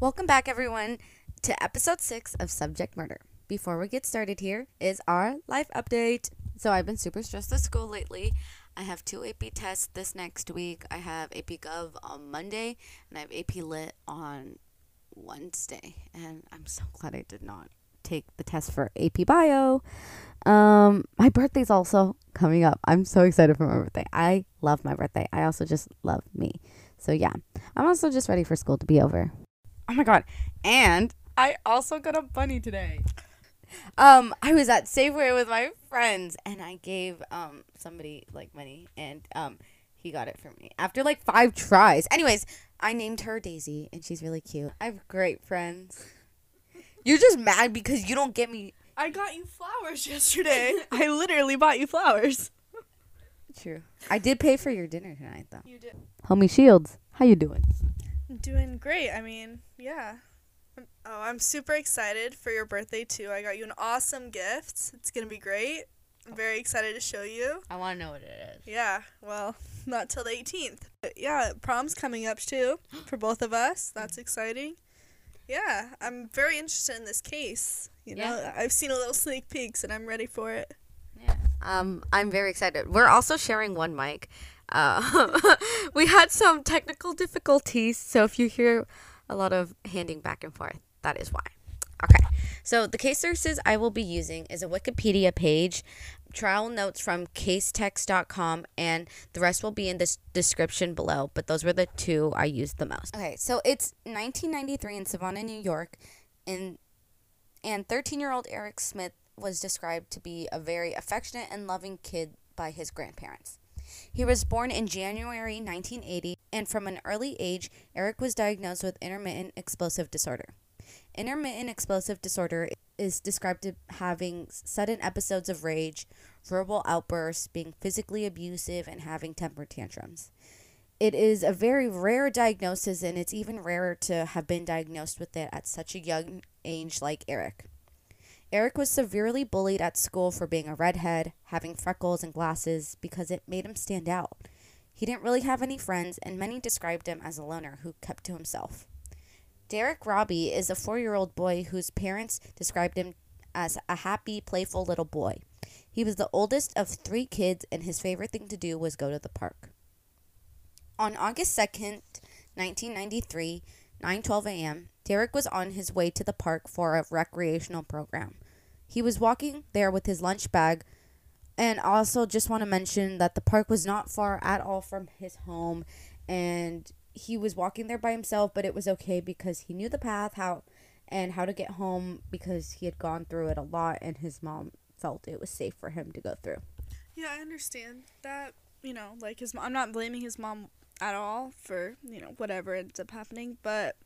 Welcome back, everyone, to episode six of Subject Murder. Before we get started, here is our life update. So, I've been super stressed at school lately. I have two AP tests this next week. I have AP Gov on Monday, and I have AP Lit on Wednesday. And I'm so glad I did not take the test for AP Bio. Um, my birthday's also coming up. I'm so excited for my birthday. I love my birthday. I also just love me. So yeah, I'm also just ready for school to be over. Oh my god! And I also got a bunny today. Um, I was at Safeway with my friends, and I gave um somebody like money, and um he got it for me after like five tries. Anyways, I named her Daisy, and she's really cute. I have great friends. You're just mad because you don't get me. I got you flowers yesterday. I literally bought you flowers. True. I did pay for your dinner tonight, though. You did. Homie Shields, how you doing? Doing great. I mean, yeah. I'm- Oh, I'm super excited for your birthday too. I got you an awesome gift. It's gonna be great. I'm very excited to show you. I want to know what it is. Yeah. Well, not till the 18th. But yeah, prom's coming up too for both of us. That's exciting. Yeah, I'm very interested in this case. You know, Yeah. I've seen a little sneak peeks and I'm ready for it. Yeah. Um, I'm very excited. We're also sharing one mic. Uh, we had some technical difficulties, so if you hear a lot of handing back and forth, that is why. Okay. So the case sources I will be using is a Wikipedia page, trial notes from casetext.com, and the rest will be in this description below. But those were the two I used the most. Okay, so it's 1993 in Savannah, New York, and and 13-year-old Eric Smith was described to be a very affectionate and loving kid by his grandparents. He was born in January 1980, and from an early age, Eric was diagnosed with intermittent explosive disorder. Intermittent explosive disorder is described to having sudden episodes of rage, verbal outbursts, being physically abusive, and having temper tantrums. It is a very rare diagnosis, and it's even rarer to have been diagnosed with it at such a young age like Eric. Eric was severely bullied at school for being a redhead, having freckles and glasses because it made him stand out. He didn't really have any friends, and many described him as a loner who kept to himself. Derrick Robie is a four year old boy whose parents described him as a happy, playful little boy. He was the oldest of three kids, and his favorite thing to do was go to the park. On August 2nd, 1993, 9:12 a.m., Derrick was on his way to the park for a recreational program. He was walking there with his lunch bag and also just want to mention that the park was not far at all from his home and he was walking there by himself, but it was okay because he knew the path how and how to get home because he had gone through it a lot and his mom felt it was safe for him to go through. Yeah, I understand that. You know, like his. mo- I'm not blaming his mom at all for you know whatever ends up happening, but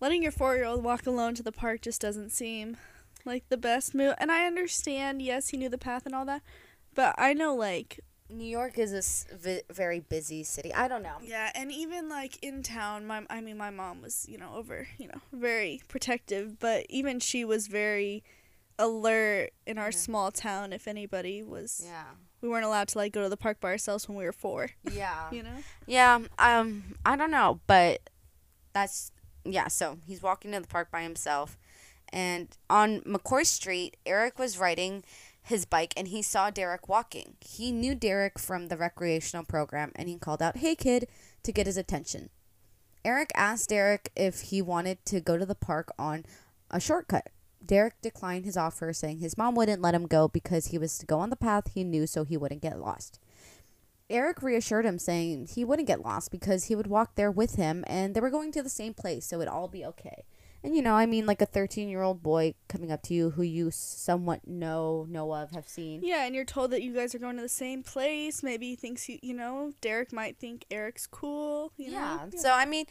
letting your four year old walk alone to the park just doesn't seem like the best move. And I understand. Yes, he knew the path and all that, but I know like New York is a vi- very busy city. I don't know. yeah, and even like in town, my I mean my mom was you know over you know very protective, but even she was very alert in our Mhm. small town. If anybody was, Yeah. We weren't allowed to like go to the park by ourselves when we were four. Yeah. You know. Yeah, um, I don't know, but that's yeah. So he's walking to the park by himself, and on McCoy Street, Eric was riding his bike, and he saw Derrick walking. He knew Derrick from the recreational program, and he called out, "Hey, kid!" to get his attention. Eric asked Derrick if he wanted to go to the park on a shortcut. Derrick declined his offer, saying his mom wouldn't let him go because he was to go on the path he knew so he wouldn't get lost. Eric reassured him, saying he wouldn't get lost because he would walk there with him and they were going to the same place, so it'd all be okay. And you know, I mean, like a 13 year old boy coming up to you who you somewhat know, know of, have seen. Yeah, and you're told that you guys are going to the same place. Maybe he thinks you, you know, Derrick might think Eric's cool. You yeah. know? So, I mean,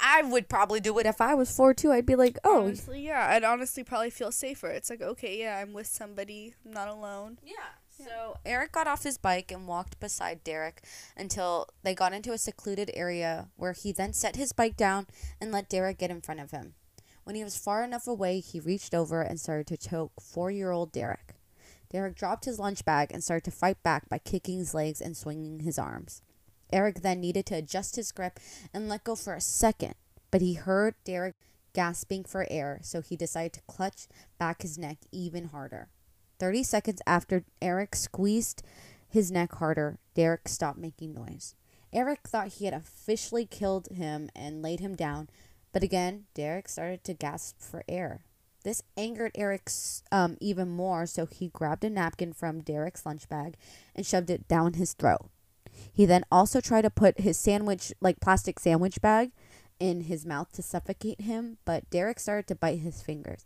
I would probably do it if I was four too. I'd be like, oh, honestly, yeah, I'd honestly probably feel safer. It's like, okay, yeah, I'm with somebody, I'm not alone. Yeah. So Eric got off his bike and walked beside Derrick until they got into a secluded area where he then set his bike down and let Derrick get in front of him. When he was far enough away, he reached over and started to choke four year old Derrick. Derrick dropped his lunch bag and started to fight back by kicking his legs and swinging his arms. Eric then needed to adjust his grip and let go for a second, but he heard Derrick gasping for air, so he decided to clutch back his neck even harder. 30 seconds after Eric squeezed his neck harder, Derrick stopped making noise. Eric thought he had officially killed him and laid him down, but again, Derrick started to gasp for air. This angered Eric um, even more, so he grabbed a napkin from Derrick's lunch bag and shoved it down his throat. He then also tried to put his sandwich, like plastic sandwich bag, in his mouth to suffocate him, but Derrick started to bite his fingers.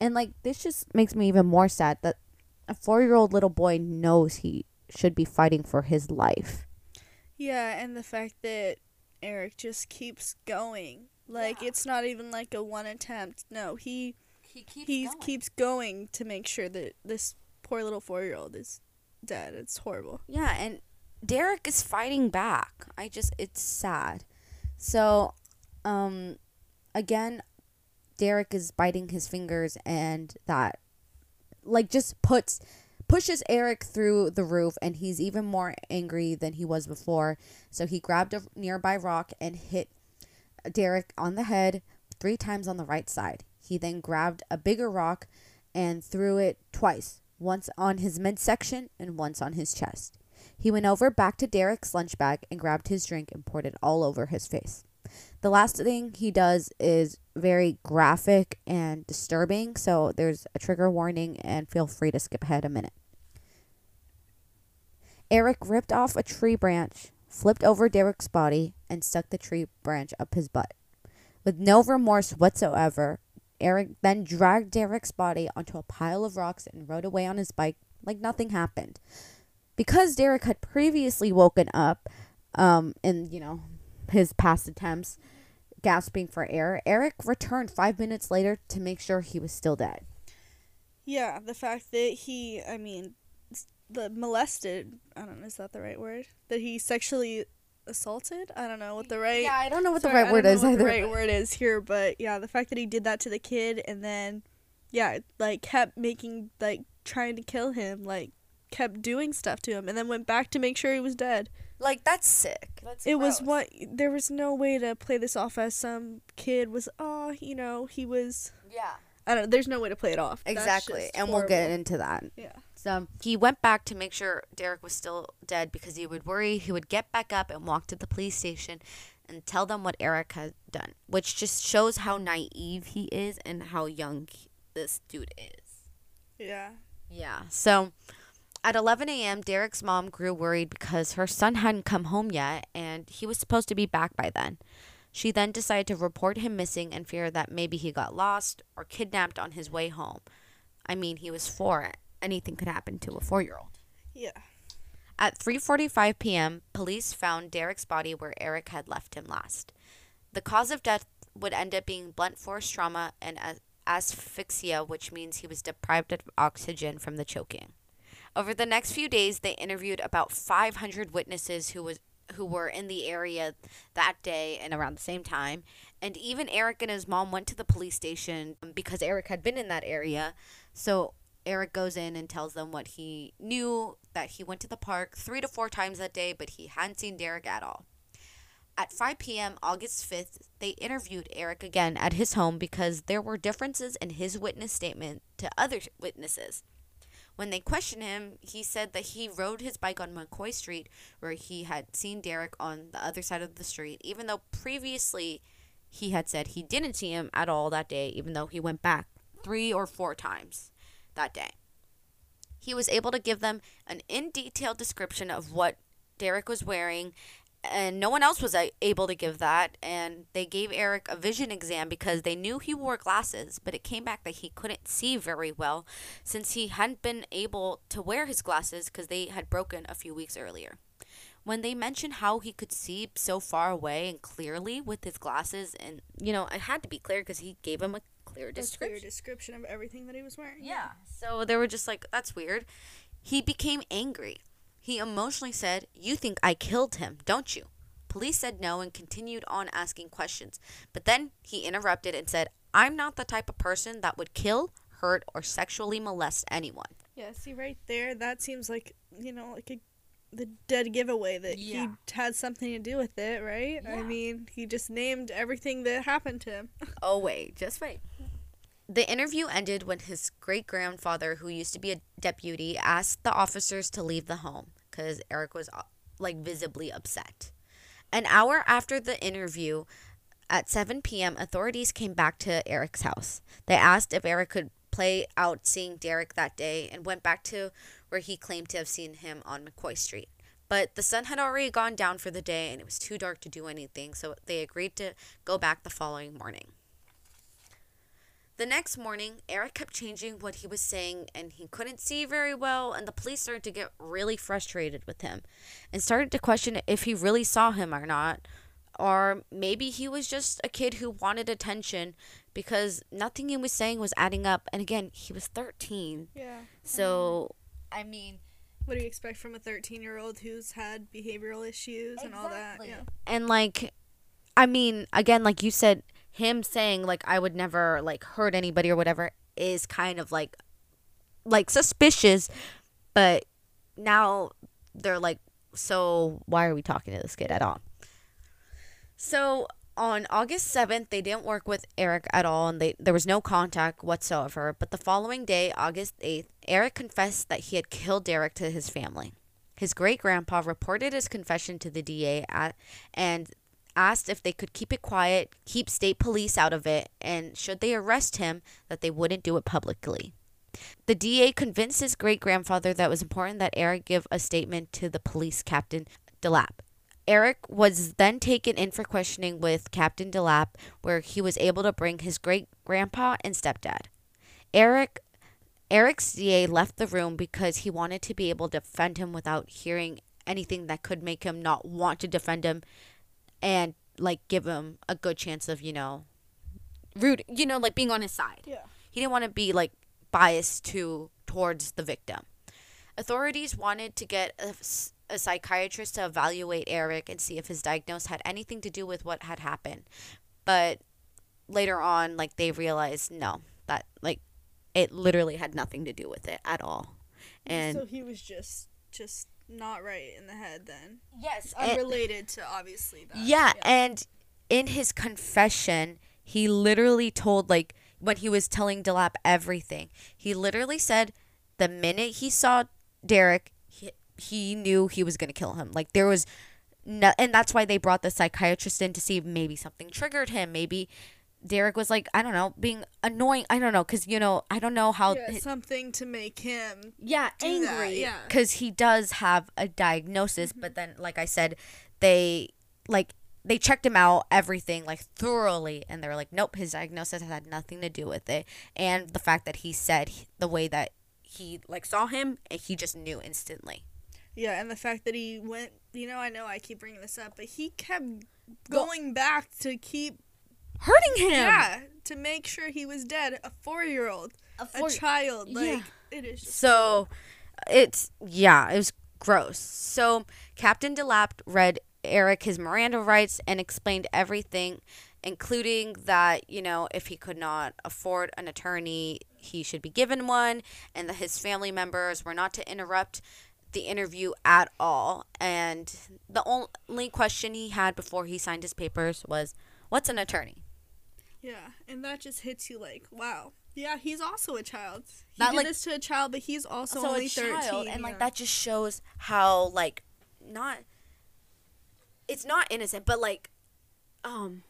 And like this just makes me even more sad that a 4-year-old little boy knows he should be fighting for his life. Yeah, and the fact that Eric just keeps going. Like Yeah. it's not even like a one attempt. No, he He keeps he going. keeps going to make sure that this poor little 4-year-old is dead. It's horrible. Yeah, and Derrick is fighting back. I just it's sad. So, um again, Derrick is biting his fingers and that like just puts pushes Eric through the roof and he's even more angry than he was before. So he grabbed a nearby rock and hit Derrick on the head 3 times on the right side. He then grabbed a bigger rock and threw it twice, once on his midsection and once on his chest. He went over back to Derrick's lunch bag and grabbed his drink and poured it all over his face. The last thing he does is very graphic and disturbing, so there's a trigger warning and feel free to skip ahead a minute. Eric ripped off a tree branch, flipped over Derrick's body, and stuck the tree branch up his butt. With no remorse whatsoever, Eric then dragged Derrick's body onto a pile of rocks and rode away on his bike like nothing happened. Because Derrick had previously woken up um, in, you know, his past attempts, gasping for air, Eric returned five minutes later to make sure he was still dead. Yeah, the fact that he, I mean, the molested, I don't know, is that the right word? That he sexually assaulted? I don't know what the right Yeah, I don't know what Sorry, the I right don't word know is what either. The right word is here, but yeah, the fact that he did that to the kid and then, yeah, like kept making like trying to kill him, like kept doing stuff to him, and then went back to make sure he was dead. Like, that's sick. That's It was what there was no way to play this off as some kid was. Oh, you know, he was. Yeah. I don't. There's no way to play it off. Exactly. just And we'll get into that. Yeah. So he went back to make sure Derrick was still dead because he would worry he would get back up and walk to the police station and tell them what Eric had done, which just shows how naive he is and how young this dude is. Yeah. Yeah. So at 11 a.m., Derrick's mom grew worried because her son hadn't come home yet and he was supposed to be back by then. She then decided to report him missing and feared that maybe he got lost or kidnapped on his way home. I mean, he was four. Anything could happen to a four-year-old. Yeah. At 3:45 p.m., police found Derrick's body where Eric had left him last. The cause of death would end up being blunt force trauma and asphyxia, which means he was deprived of oxygen from the choking. Over the next few days, they interviewed about 500 witnesses who was who were in the area that day and around the same time. And even Eric and his mom went to the police station because Eric had been in that area. So Eric goes in and tells them what he knew that he went to the park three to four times that day, but he hadn't seen Derrick at all. At 5 p.m., August 5th, they interviewed Eric again at his home because there were differences in his witness statement to other witnesses. When they questioned him, he said that he rode his bike on McCoy Street where he had seen Derrick on the other side of the street, even though previously he had said he didn't see him at all that day, even though he went back three or four times that day. He was able to give them an in detail description of what Derrick was wearing, and no one else was uh, able to give that. And they gave Eric a vision exam because they knew he wore glasses, but it came back that he couldn't see very well since he hadn't been able to wear his glasses because they had broken a few weeks earlier. When they mentioned how he could see so far away and clearly with his glasses, and you know, it had to be clear because he gave him a clear description. clear description of everything that he was wearing. Yeah. So they were just like, that's weird. He became angry. He emotionally said, You think I killed him, don't you? Police said no and continued on asking questions. But then he interrupted and said, I'm not the type of person that would kill, hurt, or sexually molest anyone. Yeah, see right there, that seems like you know, like a the dead giveaway that Yeah. he had something to do with it, right? I mean, he just named everything that happened to him. Oh, wait, just wait. The interview ended when his great grandfather, who used to be a deputy, asked the officers to leave the home because Eric was uh, like visibly upset. An hour after the interview, at 7 p.m., authorities came back to Eric's house. They asked if Eric could play out seeing Derrick that day and went back to where he claimed to have seen him on McCoy Street. But the sun had already gone down for the day and it was too dark to do anything, so they agreed to go back the following morning. The next morning, Eric kept changing what he was saying and he couldn't see very well, and the police started to get really frustrated with him and started to question if he really saw him or not. Or maybe he was just a kid who wanted attention because nothing he was saying was adding up. And again, he was 13. Yeah. So, I mean, What do you expect from a 13 year old who's had behavioral issues and all that? Exactly. Yeah. and like i mean again like you said him saying like i would never like hurt anybody or whatever is kind of like like suspicious but now they're like so why are we talking to this kid at all so on August 7th, they didn't work with Eric at all and they, there was no contact whatsoever. But the following day, August 8th, Eric confessed that he had killed Derrick to his family. His great grandpa reported his confession to the DA at, and asked if they could keep it quiet, keep state police out of it, and should they arrest him, that they wouldn't do it publicly. The DA convinced his great grandfather that it was important that Eric give a statement to the police captain Delap. Eric was then taken in for questioning with Captain Delap, where he was able to bring his great grandpa and stepdad. Eric Eric's DA left the room because he wanted to be able to defend him without hearing anything that could make him not want to defend him and like give him a good chance of, you know, root, you know, like being on his side. Yeah. He didn't want to be like biased to towards the victim. Authorities wanted to get a psychiatrist to evaluate Eric and see if his diagnosis had anything to do with what had happened. But later on, like they realized no, that like it literally had nothing to do with it at all. And so he was just just not right in the head then. yes, Unrelated to obviously that. Yeah, and in his confession, he literally told like when he was telling Delap everything. He literally said the minute he saw Derrick, he, he knew he was going to kill him. Like there was no and that's why they brought the psychiatrist in to see if maybe something triggered him. Maybe Derrick was like, I don't know, being annoying. I don't know cuz you know, I don't know how Yeah, something to make him yeah, angry. yeah. Because he does have a diagnosis, but mm-hmm. then, like I said, they like they checked him out, everything like thoroughly, and they were like, nope, his diagnosis had nothing to do with it, and the fact that he said he- the way that he like saw him, eh, he just knew instantly. Yeah, and the fact that he went, you know, I know I keep bringing this up, but he kept going back to keep, Hurting him. yeah, to make sure he was dead. A four year old, A a child, like, Yeah. it is just. So it's yeah, it was gross. So Captain Delap read Eric his Miranda rights and explained everything, including that, you know, if he could not afford an attorney, he should be given one, and that his family members were not to interrupt the interview at all. And the only question he had before he signed his papers was, What's an attorney? Yeah, and that just hits you like, wow. Yeah, he's also a child. He That, did like- this to a child, but he's also so only a 13. child and like yeah. that just shows how like not it's not innocent but like um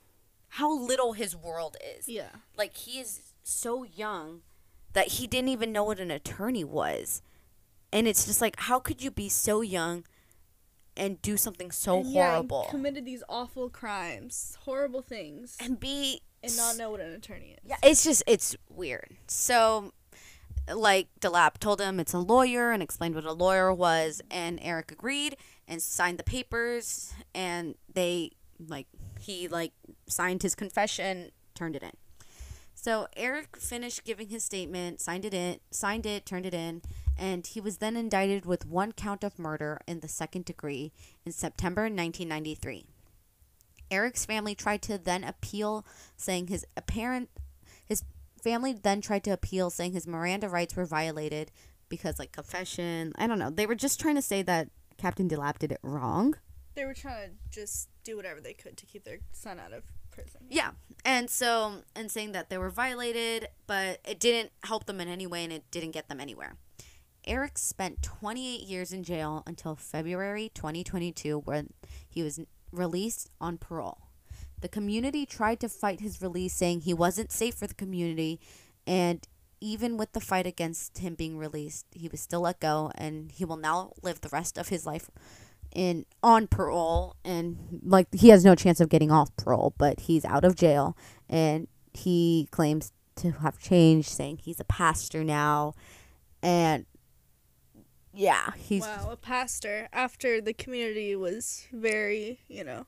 how little his world is Yeah. like he is so young that he didn't even know what an attorney was and it's just like how could you be so young and do something so And, yeah, and horrible committed these awful crimes, horrible things, and be and not know what an attorney is. Yeah, it's just it's weird. So like Delap told him it's a lawyer and explained what a lawyer was and Eric agreed and signed the papers and they like he like signed his confession, turned it in. So Eric finished giving his statement, signed it in, signed it, turned it in, and he was then indicted with one count of murder in the second degree in September 1993. Eric's family tried to then appeal, saying his apparent his family then tried to appeal, saying his Miranda rights were violated because like confession. I don't know. They were just trying to say that Captain Delap did it wrong. They were trying to just do whatever they could to keep their son out of prison. Yeah. And so, and saying that they were violated, but it didn't help them in any way and it didn't get them anywhere. Eric spent 28 years in jail until February 2022, when he was released on parole. The community tried to fight his release, saying he wasn't safe for the community, and even with the fight against him being released, he was still let go, and he will now live the rest of his life in on parole and like he has no chance of getting off parole but he's out of jail and he claims to have changed saying he's a pastor now and yeah he's Wow, a pastor after the community was very, you know,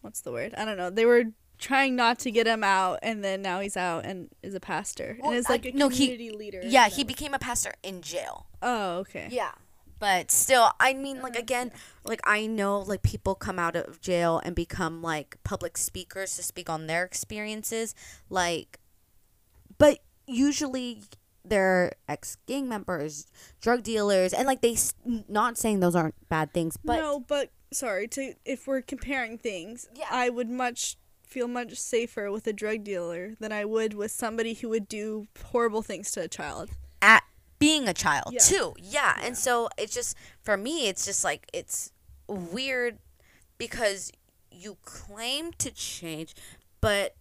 what's the word? I don't know. They were trying not to get him out, and then now he's out and is a pastor Well, and is I- like a no, he- community leader. yeah he became a pastor in jail Oh, okay. yeah but still i mean like Uh-huh, again like i know like people come out of jail and become like public speakers to speak on their experiences like but usually they're ex gang members drug dealers and like they not saying those aren't bad things but no, but sorry to if we're comparing things, Yeah. I would much feel much safer with a drug dealer than I would with somebody who would do horrible things to a child. at being a child Yeah. too. Yeah. And so it's just for me it's just like it's weird because you claim to change but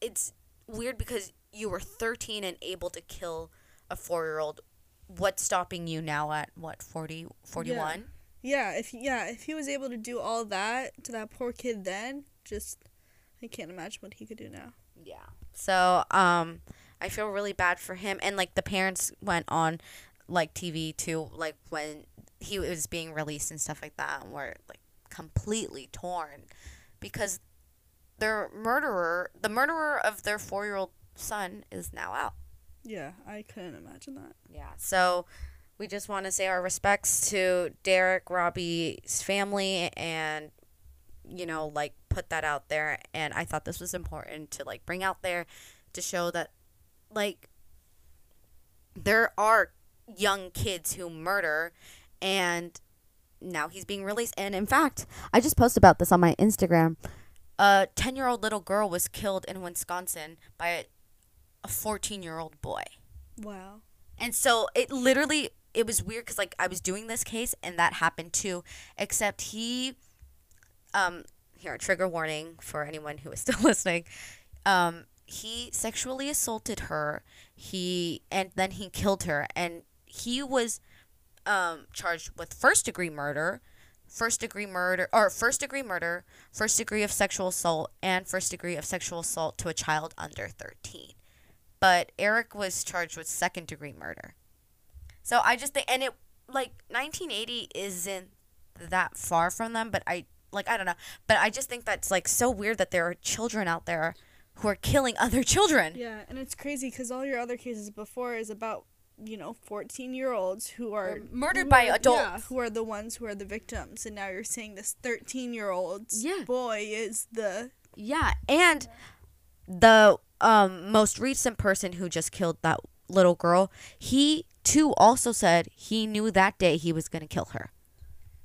it's weird because you were 13 and able to kill a 4-year-old. What's stopping you now at what 40 41? Yeah, if yeah, if he was able to do all that to that poor kid then, just I can't imagine what he could do now. Yeah. So, um, I feel really bad for him, and like the parents went on, like TV too, like when he was being released and stuff like that, and were like completely torn, because their murderer, the murderer of their four-year-old son, is now out. Yeah, I couldn't imagine that. Yeah. So. We just want to say our respects to Derrick Robie's family and you know like put that out there and I thought this was important to like bring out there to show that like there are young kids who murder and now he's being released and in fact I just posted about this on my Instagram a 10-year-old little girl was killed in Wisconsin by a, a 14-year-old boy Wow. and so it literally it was weird because like I was doing this case and that happened too, except he um here trigger warning for anyone who is still listening. Um he sexually assaulted her. He and then he killed her and he was um charged with first degree murder, first degree murder or first degree murder, first degree of sexual assault and first degree of sexual assault to a child under 13 but Eric was charged with second degree murder. So I just think, and it like 1980 isn't that far from them, but I like I don't know, but I just think that's like so weird that there are children out there who are killing other children. Yeah, and it's crazy because all your other cases before is about you know fourteen year olds who are Or murdered who by are- Yeah, adults. who are the ones who are the victims, and now you're saying this thirteen year old Yeah. boy is the Yeah, and the um most recent person who just killed that little girl, he too also said he knew that day he was gonna kill her.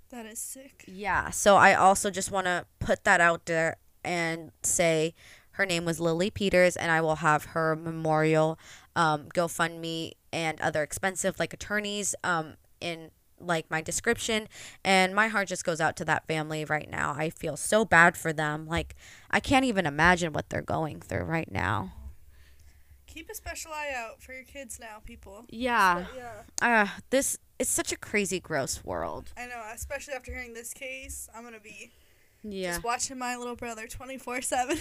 that is sick. Yeah, so I also just want to put that out there and say her name was Lily Peters, and I will have her memorial um, GoFundMe and other expensive like attorneys um, in like my description. And my heart just goes out to that family right now. I feel so bad for them. Like I can't even imagine what they're going through right now. Keep a special eye out for your kids now, people. Yeah. Yeah, Uh, this it's such a crazy, gross world. I know. Especially after hearing this case, I'm gonna be Yeah. just watching my little brother twenty four seven.